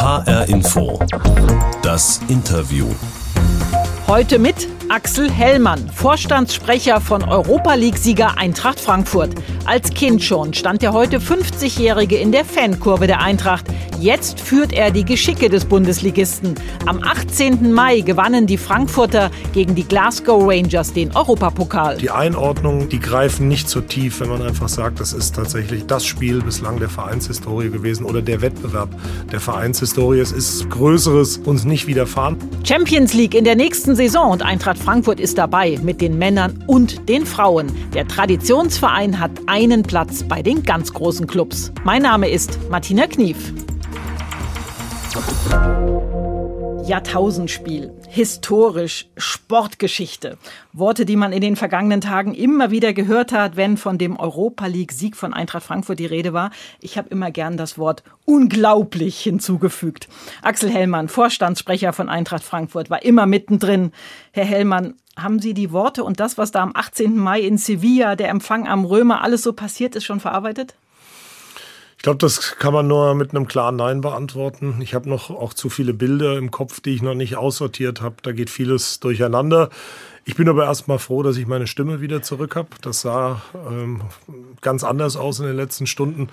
HR Info. Das Interview. Heute mit Axel Hellmann, Vorstandssprecher von Europa League-Sieger Eintracht Frankfurt. Als Kind schon stand der heute 50-Jährige in der Fankurve der Eintracht. Jetzt führt er die Geschicke des Bundesligisten. Am 18. Mai gewannen die Frankfurter gegen die Glasgow Rangers den Europapokal. Die Einordnungen, die greifen nicht so tief, wenn man einfach sagt, das ist tatsächlich das Spiel bislang der Vereinshistorie gewesen oder der Wettbewerb der Vereinshistorie. Es ist Größeres uns nicht widerfahren. Champions League in der nächsten Saison und Eintracht Frankfurt ist dabei mit den Männern und den Frauen. Der Traditionsverein hat einen Platz bei den ganz großen Clubs. Mein Name ist Martina Knief. Jahrtausendspiel, historisch, Sportgeschichte. Worte, die man in den vergangenen Tagen immer wieder gehört hat, wenn von dem Europa League Sieg von Eintracht Frankfurt die Rede war. Ich habe immer gern das Wort unglaublich hinzugefügt. Axel Hellmann, Vorstandssprecher von Eintracht Frankfurt, war immer mittendrin. Herr Hellmann, haben Sie die Worte und das, was da am 18. Mai in Sevilla, der Empfang am Römer, alles so passiert ist, schon verarbeitet? Ich glaube, das kann man nur mit einem klaren Nein beantworten. Ich habe noch auch zu viele Bilder im Kopf, die ich noch nicht aussortiert habe. Da geht vieles durcheinander. Ich bin aber erstmal froh, dass ich meine Stimme wieder zurück habe. Das sah ähm, ganz anders aus in den letzten Stunden.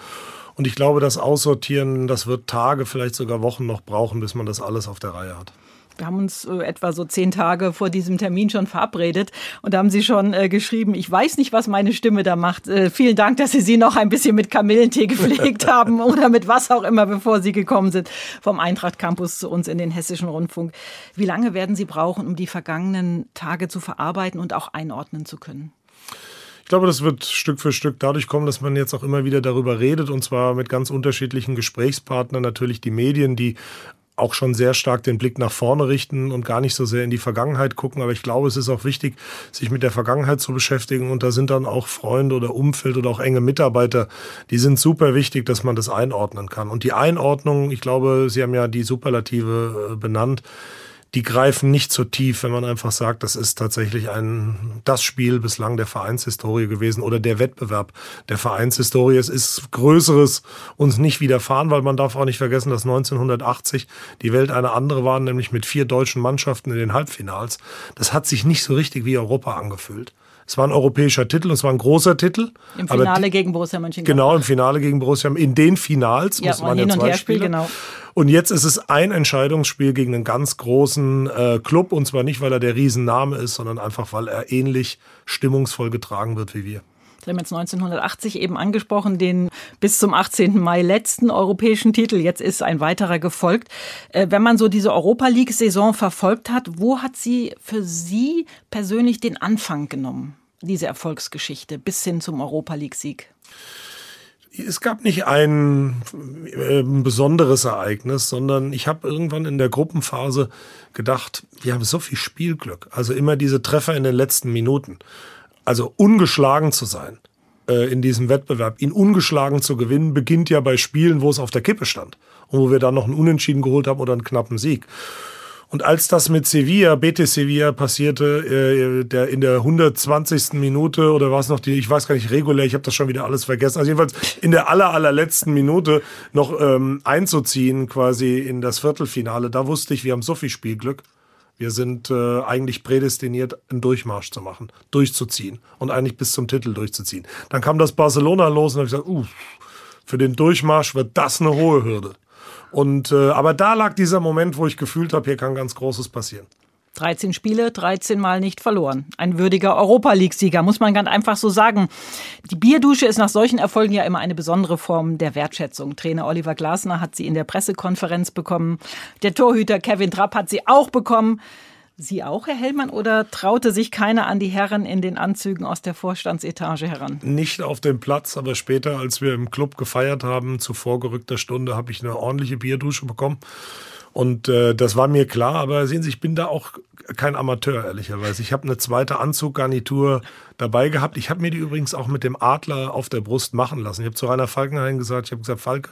Und ich glaube, das Aussortieren, das wird Tage, vielleicht sogar Wochen noch brauchen, bis man das alles auf der Reihe hat. Wir haben uns äh, etwa so zehn Tage vor diesem Termin schon verabredet und da haben Sie schon äh, geschrieben, ich weiß nicht, was meine Stimme da macht. Äh, vielen Dank, dass Sie sie noch ein bisschen mit Kamillentee gepflegt haben oder mit was auch immer, bevor Sie gekommen sind vom Eintracht Campus zu uns in den Hessischen Rundfunk. Wie lange werden Sie brauchen, um die vergangenen Tage zu verarbeiten und auch einordnen zu können? Ich glaube, das wird Stück für Stück dadurch kommen, dass man jetzt auch immer wieder darüber redet und zwar mit ganz unterschiedlichen Gesprächspartnern, natürlich die Medien, die auch schon sehr stark den Blick nach vorne richten und gar nicht so sehr in die Vergangenheit gucken. Aber ich glaube, es ist auch wichtig, sich mit der Vergangenheit zu beschäftigen. Und da sind dann auch Freunde oder Umfeld oder auch enge Mitarbeiter, die sind super wichtig, dass man das einordnen kann. Und die Einordnung, ich glaube, Sie haben ja die Superlative äh, benannt, die greifen nicht so tief, wenn man einfach sagt, das ist tatsächlich ein, das Spiel bislang der Vereinshistorie gewesen oder der Wettbewerb der Vereinshistorie. Es ist Größeres uns nicht widerfahren, weil man darf auch nicht vergessen, dass 1980 die Welt eine andere war, nämlich mit vier deutschen Mannschaften in den Halbfinals. Das hat sich nicht so richtig wie Europa angefühlt. Es war ein europäischer Titel, es war ein großer Titel. Im Finale gegen Borussia Mönchengladbach. Genau, im Finale gegen Borussia. In den Finals ja, muss man ja zwei Spiele. Genau. Und jetzt ist es ein Entscheidungsspiel gegen einen ganz großen äh, Club. Und zwar nicht, weil er der Riesenname ist, sondern einfach, weil er ähnlich stimmungsvoll getragen wird wie wir. Jetzt 1980 eben angesprochen, den bis zum 18. Mai letzten europäischen Titel. Jetzt ist ein weiterer gefolgt. Äh, wenn man so diese Europa League-Saison verfolgt hat, wo hat sie für Sie persönlich den Anfang genommen, diese Erfolgsgeschichte bis hin zum Europa League-Sieg? es gab nicht ein äh, besonderes Ereignis, sondern ich habe irgendwann in der Gruppenphase gedacht, wir haben so viel Spielglück. Also immer diese Treffer in den letzten Minuten. Also ungeschlagen zu sein äh, in diesem Wettbewerb, ihn ungeschlagen zu gewinnen, beginnt ja bei Spielen, wo es auf der Kippe stand und wo wir dann noch einen Unentschieden geholt haben oder einen knappen Sieg. Und als das mit Sevilla, Betis Sevilla passierte, äh, der in der 120. Minute oder was noch die, ich weiß gar nicht, regulär, ich habe das schon wieder alles vergessen. Also jedenfalls in der aller allerletzten Minute noch ähm, einzuziehen, quasi in das Viertelfinale, da wusste ich, wir haben so viel Spielglück. Wir sind äh, eigentlich prädestiniert, einen Durchmarsch zu machen, durchzuziehen und eigentlich bis zum Titel durchzuziehen. Dann kam das Barcelona los und habe ich gesagt, uh, für den Durchmarsch wird das eine hohe Hürde. Und äh, aber da lag dieser Moment, wo ich gefühlt habe, hier kann ganz Großes passieren. 13 Spiele, 13 Mal nicht verloren. Ein würdiger Europa League-Sieger, muss man ganz einfach so sagen. Die Bierdusche ist nach solchen Erfolgen ja immer eine besondere Form der Wertschätzung. Trainer Oliver Glasner hat sie in der Pressekonferenz bekommen. Der Torhüter Kevin Trapp hat sie auch bekommen. Sie auch, Herr Hellmann, oder traute sich keiner an die Herren in den Anzügen aus der Vorstandsetage heran? Nicht auf dem Platz, aber später, als wir im Club gefeiert haben, zu vorgerückter Stunde, habe ich eine ordentliche Bierdusche bekommen. Und äh, das war mir klar, aber sehen Sie, ich bin da auch kein Amateur, ehrlicherweise. Ich habe eine zweite Anzuggarnitur dabei gehabt. Ich habe mir die übrigens auch mit dem Adler auf der Brust machen lassen. Ich habe zu Rainer Falkenhayn gesagt, ich habe gesagt, Falke,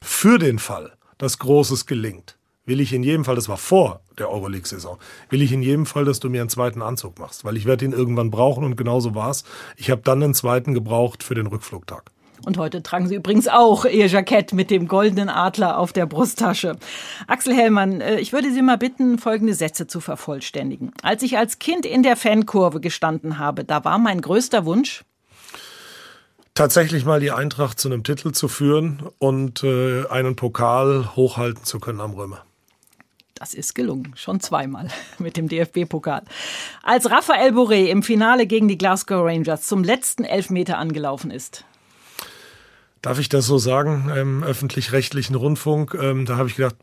für den Fall, dass Großes gelingt, will ich in jedem Fall, das war vor der Euroleague-Saison, will ich in jedem Fall, dass du mir einen zweiten Anzug machst, weil ich werde ihn irgendwann brauchen und genauso war's. Ich habe dann einen zweiten gebraucht für den Rückflugtag. Und heute tragen Sie übrigens auch Ihr Jackett mit dem goldenen Adler auf der Brusttasche. Axel Hellmann, äh, ich würde Sie mal bitten, folgende Sätze zu vervollständigen. Als ich als Kind in der Fankurve gestanden habe, da war mein größter Wunsch, tatsächlich mal die Eintracht zu einem Titel zu führen und äh, einen Pokal hochhalten zu können am Römer. Das ist gelungen, schon zweimal mit dem DFB-Pokal. Als Raphael Boré im Finale gegen die Glasgow Rangers zum letzten Elfmeter angelaufen ist. Darf ich das so sagen, im öffentlich-rechtlichen Rundfunk? Ähm, da habe ich gedacht,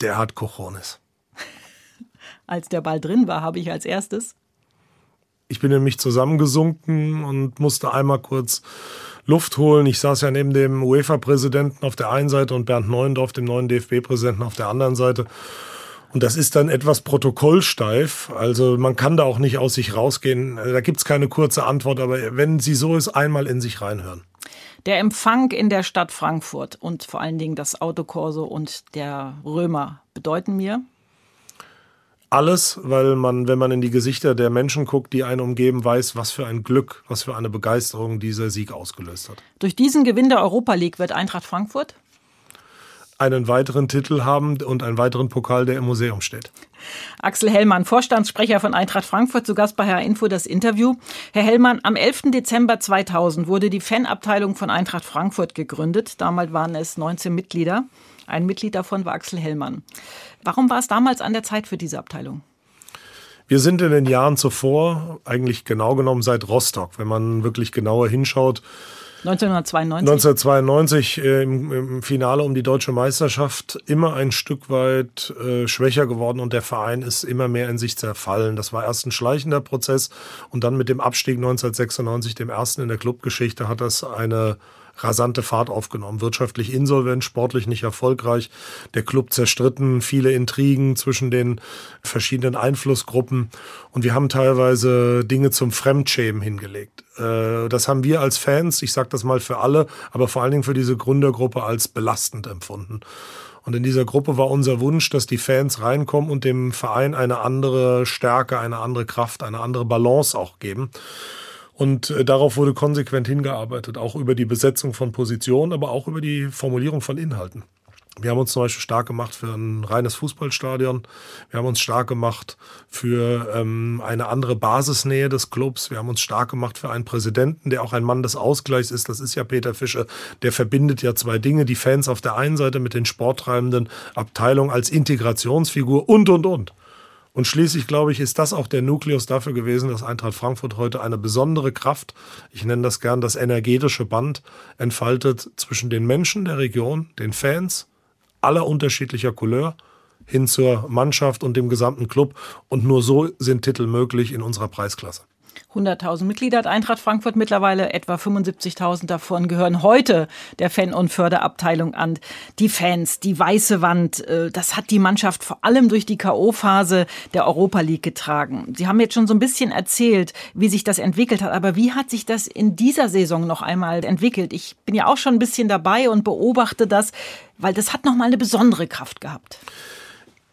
der hat Cojones. als der Ball drin war, habe ich als erstes ich bin nämlich zusammengesunken und musste einmal kurz Luft holen. Ich saß ja neben dem UEFA-Präsidenten auf der einen Seite und Bernd Neuendorf, dem neuen DFB-Präsidenten, auf der anderen Seite. Und das ist dann etwas protokollsteif. Also man kann da auch nicht aus sich rausgehen. Da gibt's keine kurze Antwort, aber wenn sie so ist, einmal in sich reinhören. Der Empfang in der Stadt Frankfurt und vor allen Dingen das Autokorso und der Römer bedeuten mir, alles, weil man, wenn man in die Gesichter der Menschen guckt, die einen umgeben, weiß, was für ein Glück, was für eine Begeisterung dieser Sieg ausgelöst hat. Durch diesen Gewinn der Europa League wird Eintracht Frankfurt einen weiteren Titel haben und einen weiteren Pokal, der im Museum steht. Axel Hellmann, Vorstandssprecher von Eintracht Frankfurt, zu Gast bei Herr Info das Interview. Herr Hellmann, am 11. Dezember 2000 wurde die Fanabteilung von Eintracht Frankfurt gegründet. Damals waren es 19 Mitglieder. Ein Mitglied davon war Axel Hellmann. Warum war es damals an der Zeit für diese Abteilung? Wir sind in den Jahren zuvor, eigentlich genau genommen seit Rostock, wenn man wirklich genauer hinschaut, 1992? 1992 äh, im, im, Finale um die deutsche Meisterschaft immer ein Stück weit äh, schwächer geworden und der Verein ist immer mehr in sich zerfallen. Das war erst ein schleichender Prozess und dann mit dem Abstieg 1996, dem ersten in der Clubgeschichte, hat das eine rasante Fahrt aufgenommen. Wirtschaftlich insolvent, sportlich nicht erfolgreich, der Club zerstritten, viele Intrigen zwischen den verschiedenen Einflussgruppen und wir haben teilweise Dinge zum Fremdschämen hingelegt. Äh, das haben wir als Fans, ich sage das mal für alle, aber vor allen Dingen für diese Gründergruppe als belastend empfunden. Und in dieser Gruppe war unser Wunsch, dass die Fans reinkommen und dem Verein eine andere Stärke, eine andere Kraft, eine andere Balance auch geben. Und äh, darauf wurde konsequent hingearbeitet, auch über die Besetzung von Positionen, aber auch über die Formulierung von Inhalten. Wir haben uns zum Beispiel stark gemacht für ein reines Fußballstadion. Wir haben uns stark gemacht für ähm, eine andere Basisnähe des Clubs. Wir haben uns stark gemacht für einen Präsidenten, der auch ein Mann des Ausgleichs ist. Das ist ja Peter Fischer. Der verbindet ja zwei Dinge. Die Fans auf der einen Seite mit den sporttreibenden Abteilungen als Integrationsfigur und, und, und. Und schließlich, glaube ich, ist das auch der Nukleus dafür gewesen, dass Eintracht Frankfurt heute eine besondere Kraft, ich nenne das gern das energetische Band, entfaltet zwischen den Menschen der Region, den Fans aller unterschiedlicher Couleur, hin zur Mannschaft und dem gesamten Club. Und nur so sind Titel möglich in unserer Preisklasse. 100.000 Mitglieder hat Eintracht Frankfurt mittlerweile, etwa 75.000 davon gehören heute der Fan- und Förderabteilung an. Die Fans, die weiße Wand, äh, das hat die Mannschaft vor allem durch die K.O.-Phase der Europa League getragen. Sie haben jetzt schon so ein bisschen erzählt, wie sich das entwickelt hat, aber wie hat sich das in dieser Saison noch einmal entwickelt? Ich bin ja auch schon ein bisschen dabei und beobachte das, weil das hat noch mal eine besondere Kraft gehabt.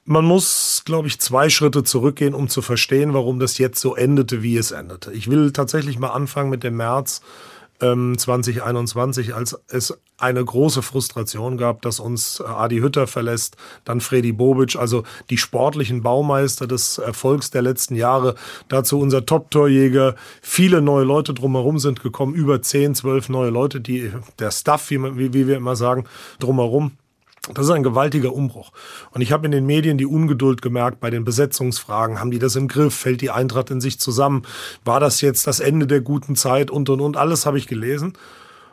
Man muss, glaube ich, zwei Schritte zurückgehen, um zu verstehen, warum das jetzt so endete, wie es endete. Ich will tatsächlich mal anfangen mit dem März ähm, 2021, als es eine große Frustration gab, dass uns äh, Adi Hütter verlässt, dann Freddy Bobic, also die sportlichen Baumeister des Erfolgs der letzten Jahre. Dazu unser Top-Torjäger. Viele neue Leute drumherum sind gekommen, über 10, 12 neue Leute, die der Staff, wie, wie, wie wir immer sagen, drumherum das ist ein gewaltiger Umbruch. Und ich habe in den Medien die Ungeduld gemerkt bei den Besetzungsfragen. Haben die das im Griff? Fällt die Eintracht in sich zusammen? War das jetzt das Ende der guten Zeit? Und, und, und. Alles habe ich gelesen.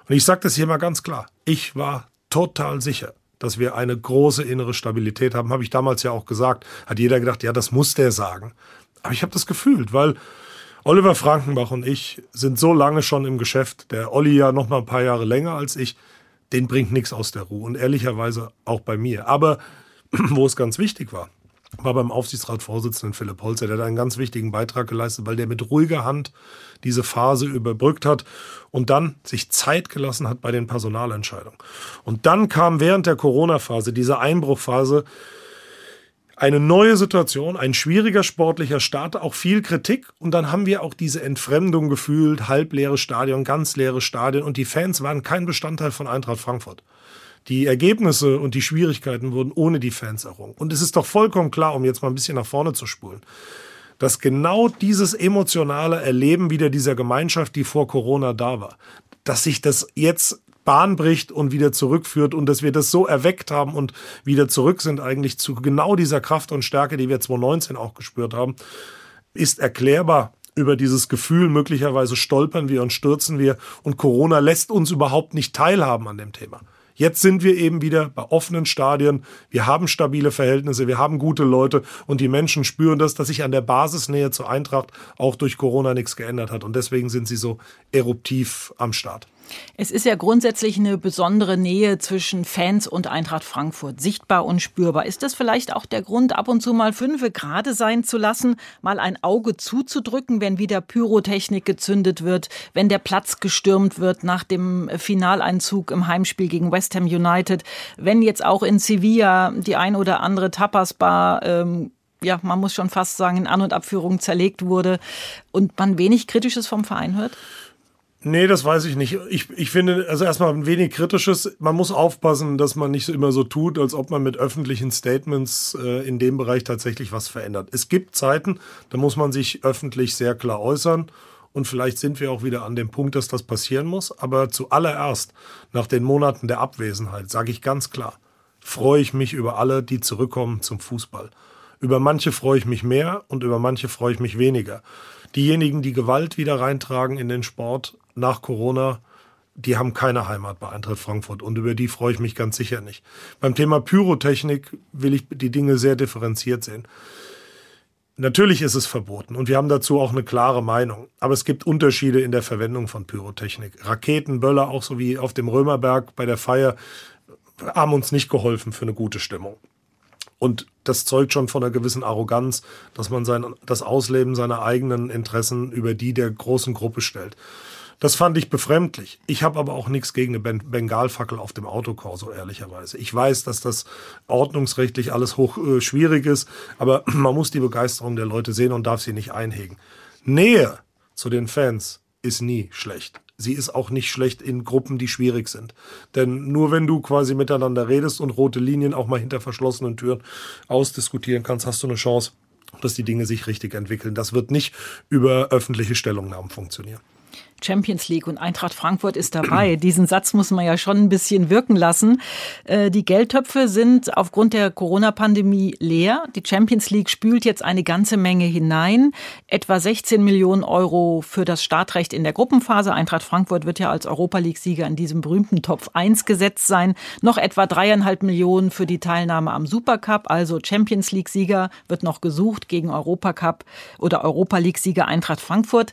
Und ich sage das hier mal ganz klar. Ich war total sicher, dass wir eine große innere Stabilität haben. Habe ich damals ja auch gesagt. Hat jeder gedacht, ja, das muss der sagen. Aber ich habe das gefühlt, weil Oliver Frankenbach und ich sind so lange schon im Geschäft. Der Olli ja noch mal ein paar Jahre länger als ich den bringt nichts aus der Ruhe. Und ehrlicherweise auch bei mir. Aber wo es ganz wichtig war, war beim Aufsichtsratsvorsitzenden Philipp Holzer, der hat einen ganz wichtigen Beitrag geleistet, weil der mit ruhiger Hand diese Phase überbrückt hat und dann sich Zeit gelassen hat bei den Personalentscheidungen. Und dann kam während der Corona-Phase, diese Einbruchphase, eine neue Situation, ein schwieriger sportlicher Start, auch viel Kritik. Und dann haben wir auch diese Entfremdung gefühlt, halbleere Stadion, ganz leere Stadion. Und die Fans waren kein Bestandteil von Eintracht Frankfurt. Die Ergebnisse und die Schwierigkeiten wurden ohne die Fans errungen. Und es ist doch vollkommen klar, um jetzt mal ein bisschen nach vorne zu spulen, dass genau dieses emotionale Erleben wieder dieser Gemeinschaft, die vor Corona da war, dass sich das jetzt Bahn bricht und wieder zurückführt und dass wir das so erweckt haben und wieder zurück sind eigentlich zu genau dieser Kraft und Stärke, die wir 2019 auch gespürt haben, ist erklärbar über dieses Gefühl, möglicherweise stolpern wir und stürzen wir und Corona lässt uns überhaupt nicht teilhaben an dem Thema. Jetzt sind wir eben wieder bei offenen Stadien. Wir haben stabile Verhältnisse, wir haben gute Leute und die Menschen spüren das, dass sich an der Basisnähe zur Eintracht auch durch Corona nichts geändert hat. Und deswegen sind sie so eruptiv am Start. Es ist ja grundsätzlich eine besondere Nähe zwischen Fans und Eintracht Frankfurt, sichtbar und spürbar. Ist das vielleicht auch der Grund, ab und zu mal fünfe gerade sein zu lassen, mal ein Auge zuzudrücken, wenn wieder Pyrotechnik gezündet wird, wenn der Platz gestürmt wird nach dem Finaleinzug im Heimspiel gegen West Ham United, wenn jetzt auch in Sevilla die ein oder andere Tapasbar ähm, ja, man muss schon fast sagen, in An- und Abführung zerlegt wurde und man wenig Kritisches vom Verein hört? Nee, das weiß ich nicht. Ich, ich finde, also erstmal ein wenig kritisches. Man muss aufpassen, dass man nicht immer so tut, als ob man mit öffentlichen Statements äh, in dem Bereich tatsächlich was verändert. Es gibt Zeiten, da muss man sich öffentlich sehr klar äußern. Und vielleicht sind wir auch wieder an dem Punkt, dass das passieren muss. Aber zuallererst, nach den Monaten der Abwesenheit, sage ich ganz klar, freue ich mich über alle, die zurückkommen zum Fußball. Über manche freue ich mich mehr und über manche freue ich mich weniger. Diejenigen, die Gewalt wieder reintragen in den Sport, nach Corona, die haben keine Heimat bei Eintracht Frankfurt und über die freue ich mich ganz sicher nicht. Beim Thema Pyrotechnik will ich die Dinge sehr differenziert sehen. Natürlich ist es verboten und wir haben dazu auch eine klare Meinung. Aber es gibt Unterschiede in der Verwendung von Pyrotechnik. Raketen, Böller, auch so wie auf dem Römerberg bei der Feier, haben uns nicht geholfen für eine gute Stimmung. Und das zeugt schon von einer gewissen Arroganz, dass man sein, das Ausleben seiner eigenen Interessen über die der großen Gruppe stellt. Das fand ich befremdlich. Ich habe aber auch nichts gegen eine Bengalfackel auf dem Autokorso, ehrlicherweise. Ich weiß, dass das ordnungsrechtlich alles hoch äh, schwierig ist, aber man muss die Begeisterung der Leute sehen und darf sie nicht einhegen. Nähe zu den Fans ist nie schlecht. Sie ist auch nicht schlecht in Gruppen, die schwierig sind. Denn nur wenn du quasi miteinander redest und rote Linien auch mal hinter verschlossenen Türen ausdiskutieren kannst, hast du eine Chance, dass die Dinge sich richtig entwickeln. Das wird nicht über öffentliche Stellungnahmen funktionieren. Champions League und Eintracht Frankfurt ist dabei. Diesen Satz muss man ja schon ein bisschen wirken lassen. Äh, die Geldtöpfe sind aufgrund der Corona-Pandemie leer. Die Champions League spült jetzt eine ganze Menge hinein. Etwa 16 Millionen Euro für das Startrecht in der Gruppenphase. Eintracht Frankfurt wird ja als Europa League-Sieger in diesem berühmten Topf 1 gesetzt sein. Noch etwa dreieinhalb Millionen für die Teilnahme am Supercup. Also Champions League-Sieger wird noch gesucht gegen Europacup oder Europa League-Sieger Eintracht Frankfurt.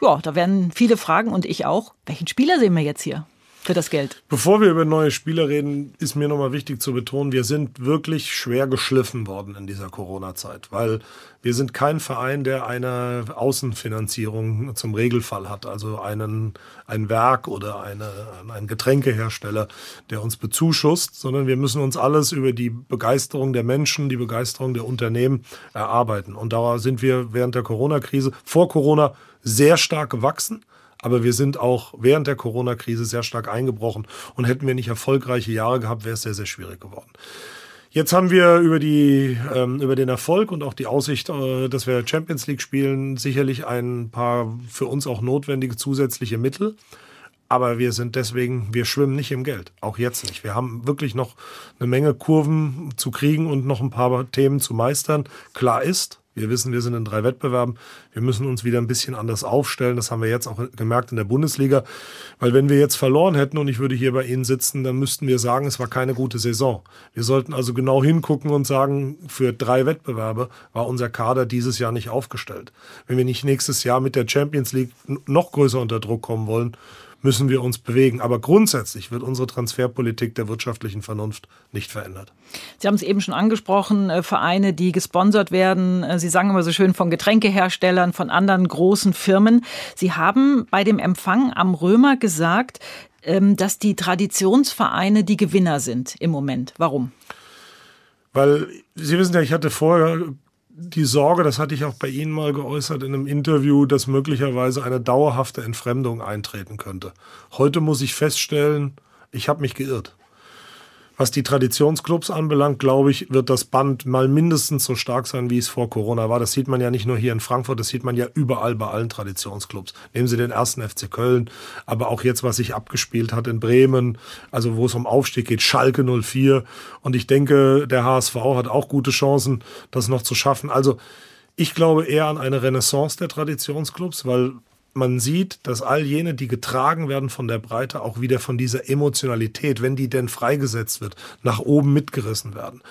Ja, da werden viele Fragen und ich auch, welchen Spieler sehen wir jetzt hier? für das Geld. Bevor wir über neue Spieler reden, ist mir nochmal wichtig zu betonen, wir sind wirklich schwer geschliffen worden in dieser Corona-Zeit, weil wir sind kein Verein, der eine Außenfinanzierung zum Regelfall hat, also einen, ein Werk oder eine, ein Getränkehersteller, der uns bezuschusst, sondern wir müssen uns alles über die Begeisterung der Menschen, die Begeisterung der Unternehmen erarbeiten. Und da sind wir während der Corona-Krise, vor Corona, sehr stark gewachsen. Aber wir sind auch während der Corona-Krise sehr stark eingebrochen. Und hätten wir nicht erfolgreiche Jahre gehabt, wäre es sehr, sehr schwierig geworden. Jetzt haben wir über, die, ähm, über den Erfolg und auch die Aussicht, äh, dass wir Champions League spielen, sicherlich ein paar für uns auch notwendige zusätzliche Mittel. Aber wir sind deswegen, wir schwimmen nicht im Geld. Auch jetzt nicht. Wir haben wirklich noch eine Menge Kurven zu kriegen und noch ein paar Themen zu meistern. Klar ist, wir wissen, wir sind in drei Wettbewerben. Wir müssen uns wieder ein bisschen anders aufstellen. Das haben wir jetzt auch gemerkt in der Bundesliga. Weil wenn wir jetzt verloren hätten und ich würde hier bei Ihnen sitzen, dann müssten wir sagen, es war keine gute Saison. Wir sollten also genau hingucken und sagen, für drei Wettbewerbe war unser Kader dieses Jahr nicht aufgestellt. Wenn wir nicht nächstes Jahr mit der Champions League noch größer unter Druck kommen wollen, müssen wir uns bewegen. Aber grundsätzlich wird unsere Transferpolitik der wirtschaftlichen Vernunft nicht verändert. Sie haben es eben schon angesprochen, äh, Vereine, die gesponsert werden. Äh, Sie sagen immer so schön von Getränkeherstellern, von anderen großen Firmen. Sie haben bei dem Empfang am Römer gesagt, ähm, dass die Traditionsvereine die Gewinner sind im Moment. Warum? Weil Sie wissen ja, ich hatte vorher die Sorge, das hatte ich auch bei Ihnen mal geäußert in einem Interview, dass möglicherweise eine dauerhafte Entfremdung eintreten könnte. Heute muss ich feststellen, ich habe mich geirrt. Was die Traditionsclubs anbelangt, glaube ich, wird das Band mal mindestens so stark sein, wie es vor Corona war. Das sieht man ja nicht nur hier in Frankfurt, das sieht man ja überall bei allen Traditionsclubs. Nehmen Sie den ersten FC Köln, aber auch jetzt, was sich abgespielt hat in Bremen, also wo es um Aufstieg geht, Schalke 04. Und ich denke, der HSV hat auch gute Chancen, das noch zu schaffen. Also ich glaube eher an eine Renaissance der Traditionsclubs, weil man sieht, dass all jene, die getragen werden von der Breite, auch wieder von dieser Emotionalität, wenn die denn freigesetzt wird, nach oben mitgerissen werden.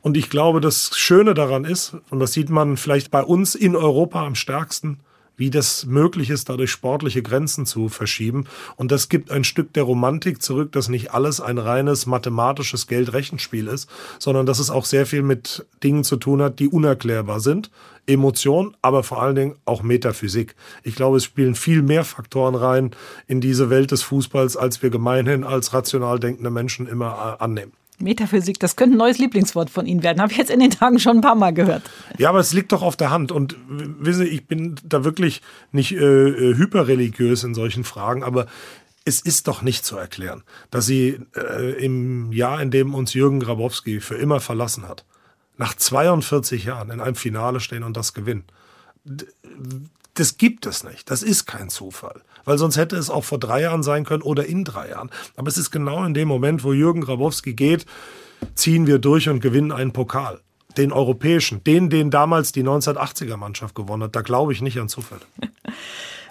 Und ich glaube, das Schöne daran ist, und das sieht man vielleicht bei uns in Europa am stärksten, wie das möglich ist, dadurch sportliche Grenzen zu verschieben. Und das gibt ein Stück der Romantik zurück, dass nicht alles ein reines mathematisches Geldrechenspiel ist, sondern dass es auch sehr viel mit Dingen zu tun hat, die unerklärbar sind. Emotion, aber vor allen Dingen auch Metaphysik. Ich glaube, es spielen viel mehr Faktoren rein in diese Welt des Fußballs, als wir gemeinhin als rational denkende Menschen immer äh, annehmen. Metaphysik, das könnte ein neues Lieblingswort von Ihnen werden. Habe ich jetzt in den Tagen schon ein paar Mal gehört. Ja, aber es liegt doch auf der Hand. Und wissen Sie, ich bin da wirklich nicht äh, äh, hyperreligiös in solchen Fragen, aber es ist doch nicht zu erklären, dass Sie äh, im Jahr, in dem uns Jürgen Grabowski für immer verlassen hat, nach 42 Jahren in einem Finale stehen und das gewinnen das gibt es nicht. Das ist kein Zufall. Weil sonst hätte es auch vor drei Jahren sein können oder in drei Jahren. Aber es ist genau in dem Moment, wo Jürgen Grabowski geht, ziehen wir durch und gewinnen einen Pokal. Den europäischen, den, den damals die 1980er Mannschaft gewonnen hat. Da glaube ich nicht an Zufall.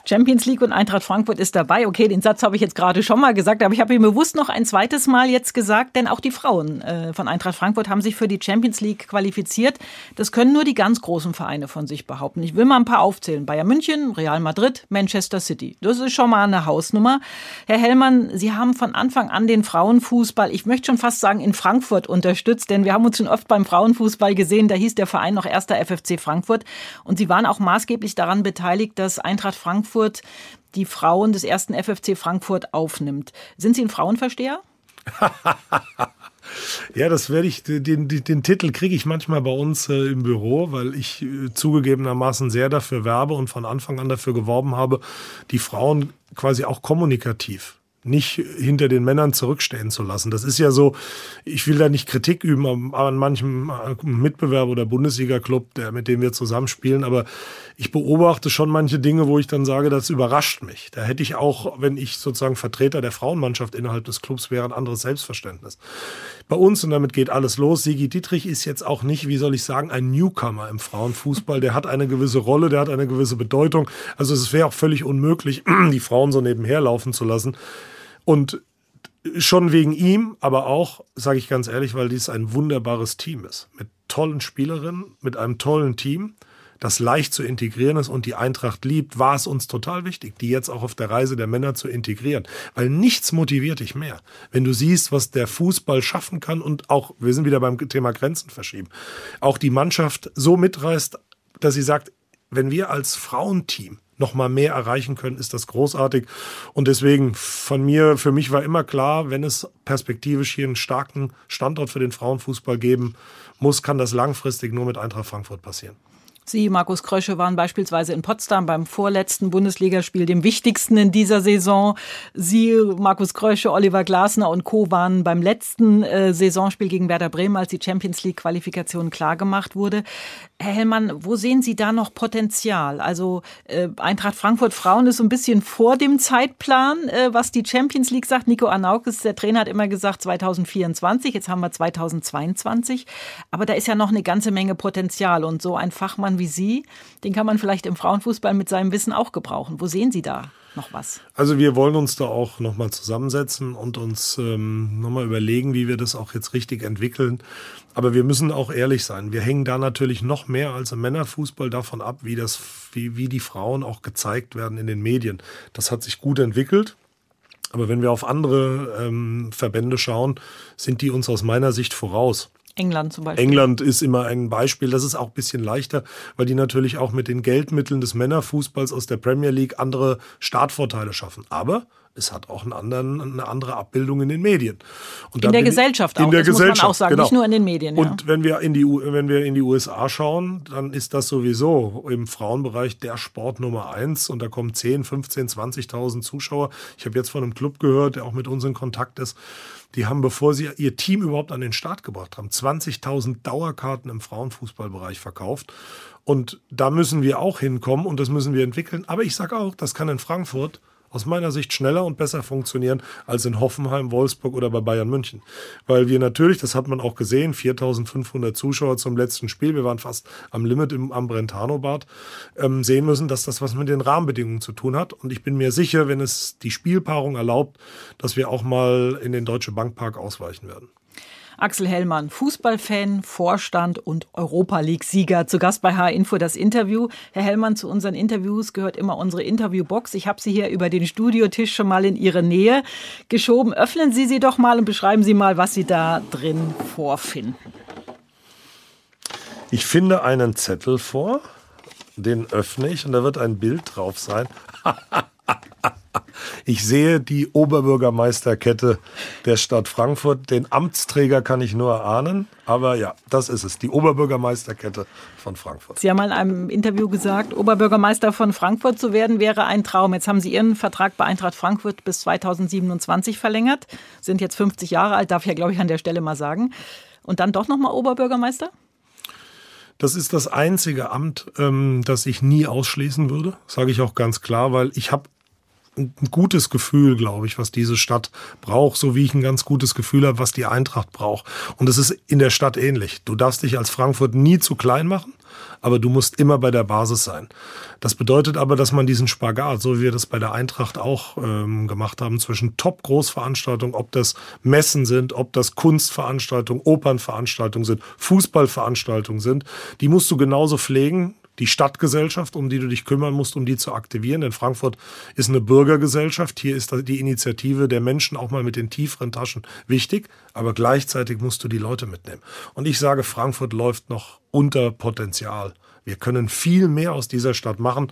Champions League und Eintracht Frankfurt ist dabei. Okay, den Satz habe ich jetzt gerade schon mal gesagt, aber ich habe ihn bewusst noch ein zweites Mal jetzt gesagt, denn auch die Frauen äh, von Eintracht Frankfurt haben sich für die Champions League qualifiziert. Das können nur die ganz großen Vereine von sich behaupten. Ich will mal ein paar aufzählen. Bayern München, Real Madrid, Manchester City. Das ist schon mal eine Hausnummer. Herr Hellmann, Sie haben von Anfang an den Frauenfußball, ich möchte schon fast sagen, in Frankfurt unterstützt, denn wir haben uns schon oft beim Frauenfußball gesehen. Da hieß der Verein noch erster FFC Frankfurt. Und Sie waren auch maßgeblich daran beteiligt, dass Eintracht Frankfurt Frankfurt die Frauen des ersten FFC Frankfurt aufnimmt. Sind Sie ein Frauenversteher? Ja, das werde ich, den, den, Titel kriege ich manchmal bei uns äh, im Büro, weil ich äh, zugegebenermaßen sehr dafür werbe und von Anfang an dafür geworben habe, die Frauen quasi auch kommunikativ nicht hinter den Männern zurückstehen zu lassen. Das ist ja so, ich will da nicht Kritik üben an manchem Mitbewerber oder Bundesliga-Club, der, mit dem wir zusammenspielen, aber ich beobachte schon manche Dinge, wo ich dann sage, das überrascht mich. Da hätte ich auch, wenn ich sozusagen Vertreter der Frauenmannschaft innerhalb des Clubs wäre, ein anderes Selbstverständnis. Bei uns, und damit geht alles los, Sigi Dietrich ist jetzt auch nicht, wie soll ich sagen, ein Newcomer im Frauenfußball. Der hat eine gewisse Rolle, der hat eine gewisse Bedeutung. Also es wäre auch völlig unmöglich, die Frauen so nebenher laufen zu lassen. Und schon wegen ihm, aber auch, sage ich ganz ehrlich, weil dies ein wunderbares Team ist. Mit tollen Spielerinnen, mit einem tollen Team, das leicht zu integrieren ist und die Eintracht liebt, war es uns total wichtig, die jetzt auch auf der Reise der Männer zu integrieren. Weil nichts motiviert dich mehr, wenn du siehst, was der Fußball schaffen kann und auch, wir sind wieder beim Thema Grenzen verschieben, auch die Mannschaft so mitreißt, dass sie sagt, wenn wir als Frauenteam noch mal mehr erreichen können, ist das großartig. Und deswegen von mir, für mich war immer klar, wenn es perspektivisch hier einen starken Standort für den Frauenfußball geben muss, kann das langfristig nur mit Eintracht Frankfurt passieren. Sie, Markus Krösche, waren beispielsweise in Potsdam beim vorletzten Bundesligaspiel, dem wichtigsten in dieser Saison. Sie, Markus Krösche, Oliver Glasner und Co. waren beim letzten äh, Saisonspiel gegen Werder Bremen, als die Champions League-Qualifikation klargemacht wurde. Herr Hellmann, wo sehen Sie da noch Potenzial? Also äh, Eintracht Frankfurt Frauen ist so ein bisschen vor dem Zeitplan, äh, was die Champions League sagt. Nico Anaukes, der Trainer, hat immer gesagt 2024, jetzt haben wir 2022. Aber da ist ja noch eine ganze Menge Potenzial. Und so ein Fachmann wie Sie, den kann man vielleicht im Frauenfußball mit seinem Wissen auch gebrauchen. Wo sehen Sie da? noch was? Also wir wollen uns da auch nochmal zusammensetzen und uns ähm, nochmal überlegen, wie wir das auch jetzt richtig entwickeln. Aber wir müssen auch ehrlich sein. Wir hängen da natürlich noch mehr als im Männerfußball davon ab, wie, das, wie, wie die Frauen auch gezeigt werden in den Medien. Das hat sich gut entwickelt. Aber wenn wir auf andere ähm, Verbände schauen, sind die uns aus meiner Sicht voraus. England zum Beispiel. England ist immer ein Beispiel. Das ist auch ein bisschen leichter, weil die natürlich auch mit den Geldmitteln des Männerfußballs aus der Premier League andere Startvorteile schaffen. Aber es hat auch anderen, eine andere Abbildung in den Medien. Und in der Gesellschaft auch, in der das Gesellschaft, muss man auch sagen, genau. nicht nur in den Medien. Ja. Und wenn wir, in die, wenn wir in die USA schauen, dann ist das sowieso im Frauenbereich der Sport Nummer eins und da kommen 10, 15, 20.000 Zuschauer. Ich habe jetzt von einem Club gehört, der auch mit uns in Kontakt ist, die haben, bevor sie ihr Team überhaupt an den Start gebracht haben, 20.000 Dauerkarten im Frauenfußballbereich verkauft. Und da müssen wir auch hinkommen und das müssen wir entwickeln. Aber ich sage auch, das kann in Frankfurt aus meiner Sicht schneller und besser funktionieren als in Hoffenheim, Wolfsburg oder bei Bayern München. Weil wir natürlich, das hat man auch gesehen, 4500 Zuschauer zum letzten Spiel, wir waren fast am Limit im, am Brentano-Bad, ähm, sehen müssen, dass das was mit den Rahmenbedingungen zu tun hat. Und ich bin mir sicher, wenn es die Spielpaarung erlaubt, dass wir auch mal in den Deutsche Bankpark ausweichen werden. Axel Hellmann, Fußballfan, Vorstand und Europa League-Sieger. Zu Gast bei H-Info das Interview. Herr Hellmann, zu unseren Interviews gehört immer unsere Interviewbox. Ich habe sie hier über den Studiotisch schon mal in Ihre Nähe geschoben. Öffnen Sie sie doch mal und beschreiben Sie mal, was Sie da drin vorfinden. Ich finde einen Zettel vor, den öffne ich und da wird ein Bild drauf sein. Ich sehe die Oberbürgermeisterkette der Stadt Frankfurt. Den Amtsträger kann ich nur erahnen, aber ja, das ist es, die Oberbürgermeisterkette von Frankfurt. Sie haben mal in einem Interview gesagt, Oberbürgermeister von Frankfurt zu werden wäre ein Traum. Jetzt haben Sie Ihren Vertrag bei Eintracht Frankfurt bis 2027 verlängert, sind jetzt 50 Jahre alt, darf ich ja glaube ich an der Stelle mal sagen. Und dann doch nochmal Oberbürgermeister? Das ist das einzige Amt, ähm, das ich nie ausschließen würde, sage ich auch ganz klar, weil ich habe ein gutes Gefühl, glaube ich, was diese Stadt braucht, so wie ich ein ganz gutes Gefühl habe, was die Eintracht braucht. Und es ist in der Stadt ähnlich. Du darfst dich als Frankfurt nie zu klein machen, aber du musst immer bei der Basis sein. Das bedeutet aber, dass man diesen Spagat, so wie wir das bei der Eintracht auch ähm, gemacht haben, zwischen Top-Großveranstaltungen, ob das Messen sind, ob das Kunstveranstaltungen, Opernveranstaltungen sind, Fußballveranstaltungen sind, die musst du genauso pflegen die Stadtgesellschaft, um die du dich kümmern musst, um die zu aktivieren. Denn Frankfurt ist eine Bürgergesellschaft. Hier ist die Initiative der Menschen auch mal mit den tieferen Taschen wichtig. Aber gleichzeitig musst du die Leute mitnehmen. Und ich sage, Frankfurt läuft noch unter Potenzial. Wir können viel mehr aus dieser Stadt machen.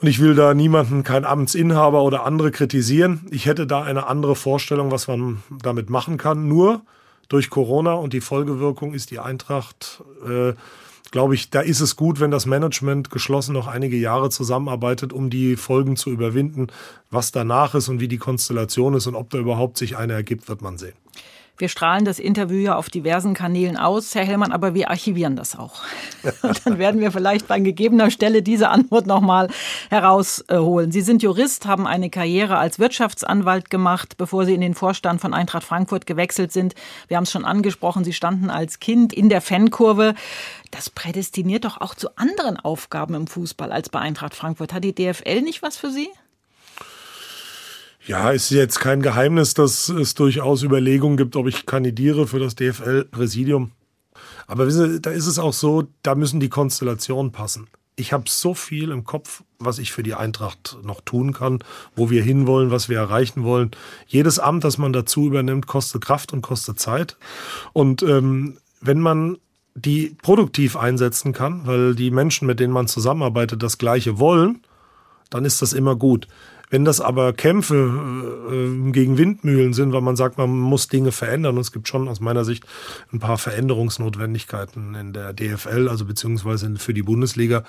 Und ich will da niemanden, kein Amtsinhaber oder andere kritisieren. Ich hätte da eine andere Vorstellung, was man damit machen kann. Nur durch Corona und die Folgewirkung ist die Eintracht äh, glaube ich, da ist es gut, wenn das Management geschlossen noch einige Jahre zusammenarbeitet, um die Folgen zu überwinden. Was danach ist und wie die Konstellation ist und ob da überhaupt sich eine ergibt, wird man sehen. Wir strahlen das Interview ja auf diversen Kanälen aus, Herr Hellmann, aber wir archivieren das auch. Dann werden wir vielleicht bei gegebener Stelle diese Antwort nochmal herausholen. Sie sind Jurist, haben eine Karriere als Wirtschaftsanwalt gemacht, bevor Sie in den Vorstand von Eintracht Frankfurt gewechselt sind. Wir haben es schon angesprochen, Sie standen als Kind in der Fankurve. Das prädestiniert doch auch zu anderen Aufgaben im Fußball als bei Eintracht Frankfurt. Hat die DFL nicht was für Sie? Ja, ist jetzt kein Geheimnis, dass es durchaus Überlegungen gibt, ob ich kandidiere für das DFL-Präsidium. Aber wissen Sie, da ist es auch so, da müssen die Konstellationen passen. Ich habe so viel im Kopf, was ich für die Eintracht noch tun kann, wo wir hinwollen, was wir erreichen wollen. Jedes Amt, das man dazu übernimmt, kostet Kraft und kostet Zeit. Und ähm, wenn man die produktiv einsetzen kann, weil die Menschen, mit denen man zusammenarbeitet, das Gleiche wollen, dann ist das immer gut. Wenn das aber Kämpfe äh, gegen Windmühlen sind, weil man sagt, man muss Dinge verändern, und es gibt schon aus meiner Sicht ein paar Veränderungsnotwendigkeiten in der DFL, also beziehungsweise für die Bundesliga,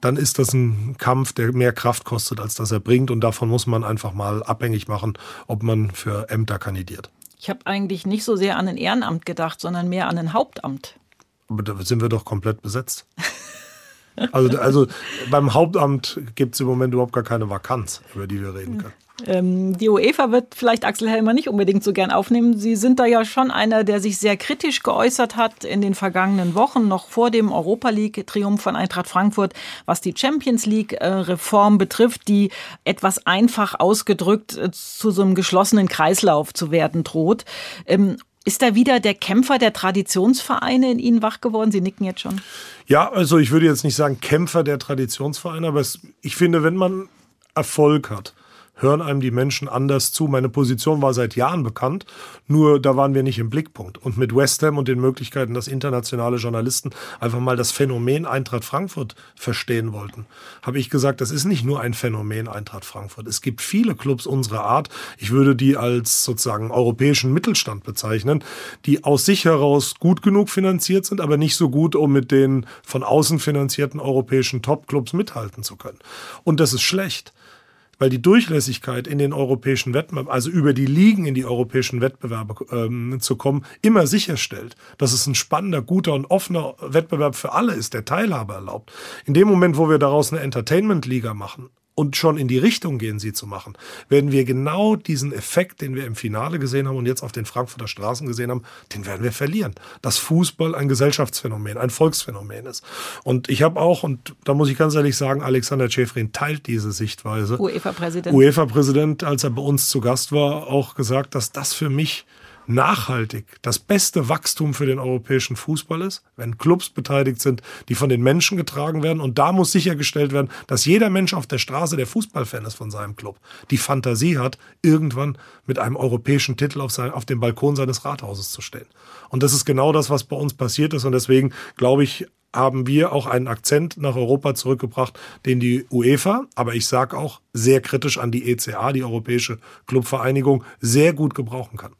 dann ist das ein Kampf, der mehr Kraft kostet, als dass er bringt. Und davon muss man einfach mal abhängig machen, ob man für Ämter kandidiert. Ich habe eigentlich nicht so sehr an ein Ehrenamt gedacht, sondern mehr an ein Hauptamt. Aber da sind wir doch komplett besetzt. Also, also beim Hauptamt gibt es im Moment überhaupt gar keine Vakanz, über die wir reden können. Ähm, die UEFA wird vielleicht Axel Helmer nicht unbedingt so gern aufnehmen. Sie sind da ja schon einer, der sich sehr kritisch geäußert hat in den vergangenen Wochen, noch vor dem Europa League-Triumph von Eintracht Frankfurt, was die Champions League-Reform betrifft, die etwas einfach ausgedrückt äh, zu so einem geschlossenen Kreislauf zu werden droht. Ähm, ist da wieder der Kämpfer der Traditionsvereine in Ihnen wach geworden? Sie nicken jetzt schon. Ja, also ich würde jetzt nicht sagen Kämpfer der Traditionsvereine, aber es, ich finde, wenn man Erfolg hat, hören einem die Menschen anders zu. Meine Position war seit Jahren bekannt, nur da waren wir nicht im Blickpunkt. Und mit West Ham und den Möglichkeiten, dass internationale Journalisten einfach mal das Phänomen Eintracht Frankfurt verstehen wollten, habe ich gesagt, das ist nicht nur ein Phänomen Eintracht Frankfurt. Es gibt viele Clubs unserer Art. Ich würde die als sozusagen europäischen Mittelstand bezeichnen, die aus sich heraus gut genug finanziert sind, aber nicht so gut, um mit den von außen finanzierten europäischen Top-Clubs mithalten zu können. Und das ist schlecht weil die Durchlässigkeit in den europäischen Wettbewerb, also über die Ligen in die europäischen Wettbewerbe ähm, zu kommen, immer sicherstellt, dass es ein spannender, guter und offener Wettbewerb für alle ist, der Teilhabe erlaubt. In dem Moment, wo wir daraus eine Entertainment-Liga machen, und schon in die Richtung gehen, sie zu machen, werden wir genau diesen Effekt, den wir im Finale gesehen haben und jetzt auf den Frankfurter Straßen gesehen haben, den werden wir verlieren. Dass Fußball ein Gesellschaftsphänomen, ein Volksphänomen ist. Und ich habe auch, und da muss ich ganz ehrlich sagen, Alexander Schäfrin teilt diese Sichtweise. UEFA-Präsident. UEFA-Präsident, als er bei uns zu Gast war, auch gesagt, dass das für mich nachhaltig das beste Wachstum für den europäischen Fußball ist, wenn Clubs beteiligt sind, die von den Menschen getragen werden. Und da muss sichergestellt werden, dass jeder Mensch auf der Straße, der Fußballfan ist von seinem Club, die Fantasie hat, irgendwann mit einem europäischen Titel auf, sein, auf dem Balkon seines Rathauses zu stehen. Und das ist genau das, was bei uns passiert ist. Und deswegen glaube ich, haben wir auch einen Akzent nach Europa zurückgebracht, den die UEFA, aber ich sage auch sehr kritisch an die ECA, die Europäische Clubvereinigung, sehr gut gebrauchen kann.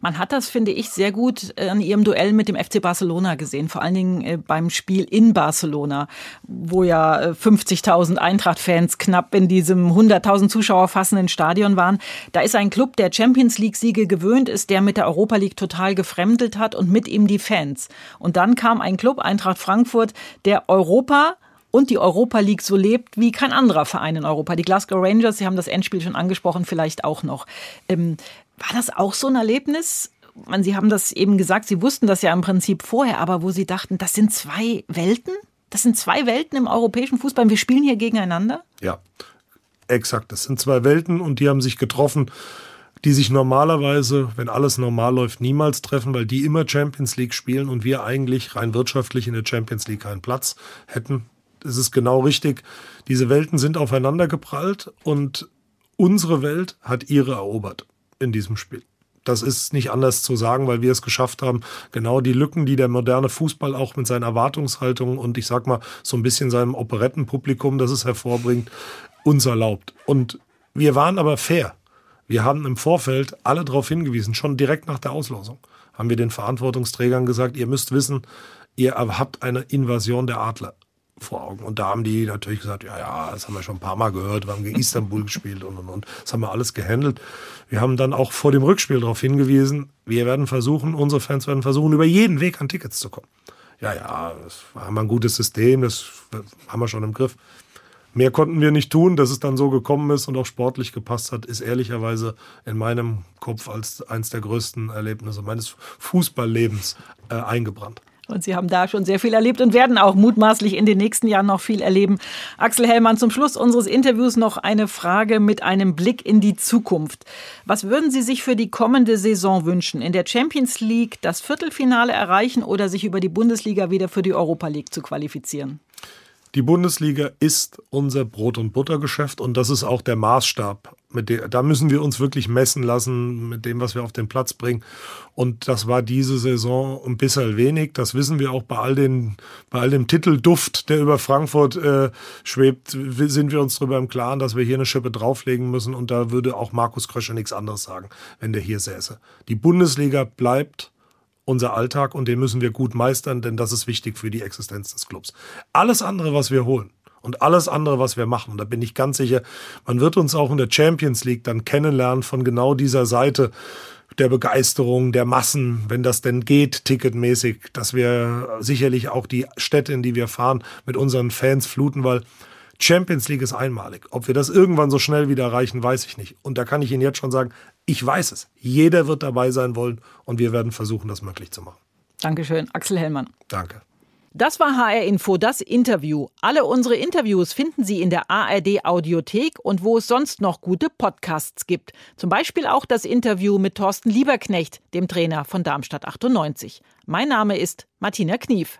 Man hat das, finde ich, sehr gut äh, an ihrem Duell mit dem FC Barcelona gesehen, vor allen Dingen äh, beim Spiel in Barcelona, wo ja 50.000 äh, Eintracht-Fans knapp in diesem 100.000 Zuschauer fassenden Stadion waren. Da ist ein Club, der Champions League-Siege gewöhnt ist, der mit der Europa League total gefremdelt hat und mit ihm die Fans. Und dann kam ein Club, Eintracht Frankfurt, Frankfurt, der Europa und die Europa League so lebt wie kein anderer Verein in Europa. Die Glasgow Rangers, Sie haben das Endspiel schon angesprochen, vielleicht auch noch. Ähm, war das auch so ein Erlebnis? Man, Sie haben das eben gesagt, Sie wussten das ja im Prinzip vorher, aber wo Sie dachten, das sind zwei Welten? Das sind zwei Welten im europäischen Fußball. Wir spielen hier gegeneinander? Ja, exakt. Das sind zwei Welten und die haben sich getroffen die sich normalerweise, wenn alles normal läuft, niemals treffen, weil die immer Champions League spielen und wir eigentlich rein wirtschaftlich in der Champions League keinen Platz hätten. Es ist genau richtig. Diese Welten sind aufeinander geprallt und unsere Welt hat ihre erobert in diesem Spiel. Das ist nicht anders zu sagen, weil wir es geschafft haben, genau die Lücken, die der moderne Fußball auch mit seinen Erwartungshaltungen und ich sag mal so ein bisschen seinem Operettenpublikum, das es hervorbringt, uns erlaubt. Und wir waren aber fair. Wir haben im Vorfeld alle darauf hingewiesen, schon direkt nach der Auslosung, haben wir den Verantwortungsträgern gesagt, ihr müsst wissen, ihr habt eine Invasion der Adler vor Augen. Und da haben die natürlich gesagt, ja, ja, das haben wir schon ein paar Mal gehört, wir haben gegen Istanbul gespielt und, und, und. Das haben wir alles gehandelt. Wir haben dann auch vor dem Rückspiel darauf hingewiesen, wir werden versuchen, unsere Fans werden versuchen, über jeden Weg an Tickets zu kommen. Ja, ja, das haben wir ein gutes System, das haben wir schon im Griff. Mehr konnten wir nicht tun, dass es dann so gekommen ist und auch sportlich gepasst hat, ist ehrlicherweise in meinem Kopf als eines der größten Erlebnisse meines Fußballlebens äh, eingebrannt. Und Sie haben da schon sehr viel erlebt und werden auch mutmaßlich in den nächsten Jahren noch viel erleben. Axel Hellmann, zum Schluss unseres Interviews noch eine Frage mit einem Blick in die Zukunft. Was würden Sie sich für die kommende Saison wünschen? In der Champions League das Viertelfinale erreichen oder sich über die Bundesliga wieder für die Europa League zu qualifizieren? Die Bundesliga ist unser Brot- und Buttergeschäft und das ist auch der Maßstab. Mit dem, da müssen wir uns wirklich messen lassen mit dem, was wir auf den Platz bringen. Und das war diese Saison ein bisschen wenig. Das wissen wir auch bei all, den, bei all dem Titelduft, der über Frankfurt äh, schwebt, sind wir uns darüber im Klaren, dass wir hier eine Schippe drauflegen müssen. Und da würde auch Markus Krösche nichts anderes sagen, wenn der hier säße. Die Bundesliga bleibt unser Alltag und den müssen wir gut meistern, denn das ist wichtig für die Existenz des Clubs. Alles andere, was wir holen und alles andere, was wir machen, da bin ich ganz sicher, man wird uns auch in der Champions League dann kennenlernen von genau dieser Seite der Begeisterung der Massen, wenn das denn geht, ticketmäßig, dass wir sicherlich auch die Städte, in die wir fahren, mit unseren Fans fluten, weil Champions League ist einmalig. Ob wir das irgendwann so schnell wieder erreichen, weiß ich nicht. Und da kann ich Ihnen jetzt schon sagen, ich weiß es. Jeder wird dabei sein wollen und wir werden versuchen, das möglich zu machen. Dankeschön, Axel Hellmann. Danke. Das war HR Info, das Interview. Alle unsere Interviews finden Sie in der ARD Audiothek und wo es sonst noch gute Podcasts gibt. Zum Beispiel auch das Interview mit Thorsten Lieberknecht, dem Trainer von Darmstadt 98. Mein Name ist Martina Knief.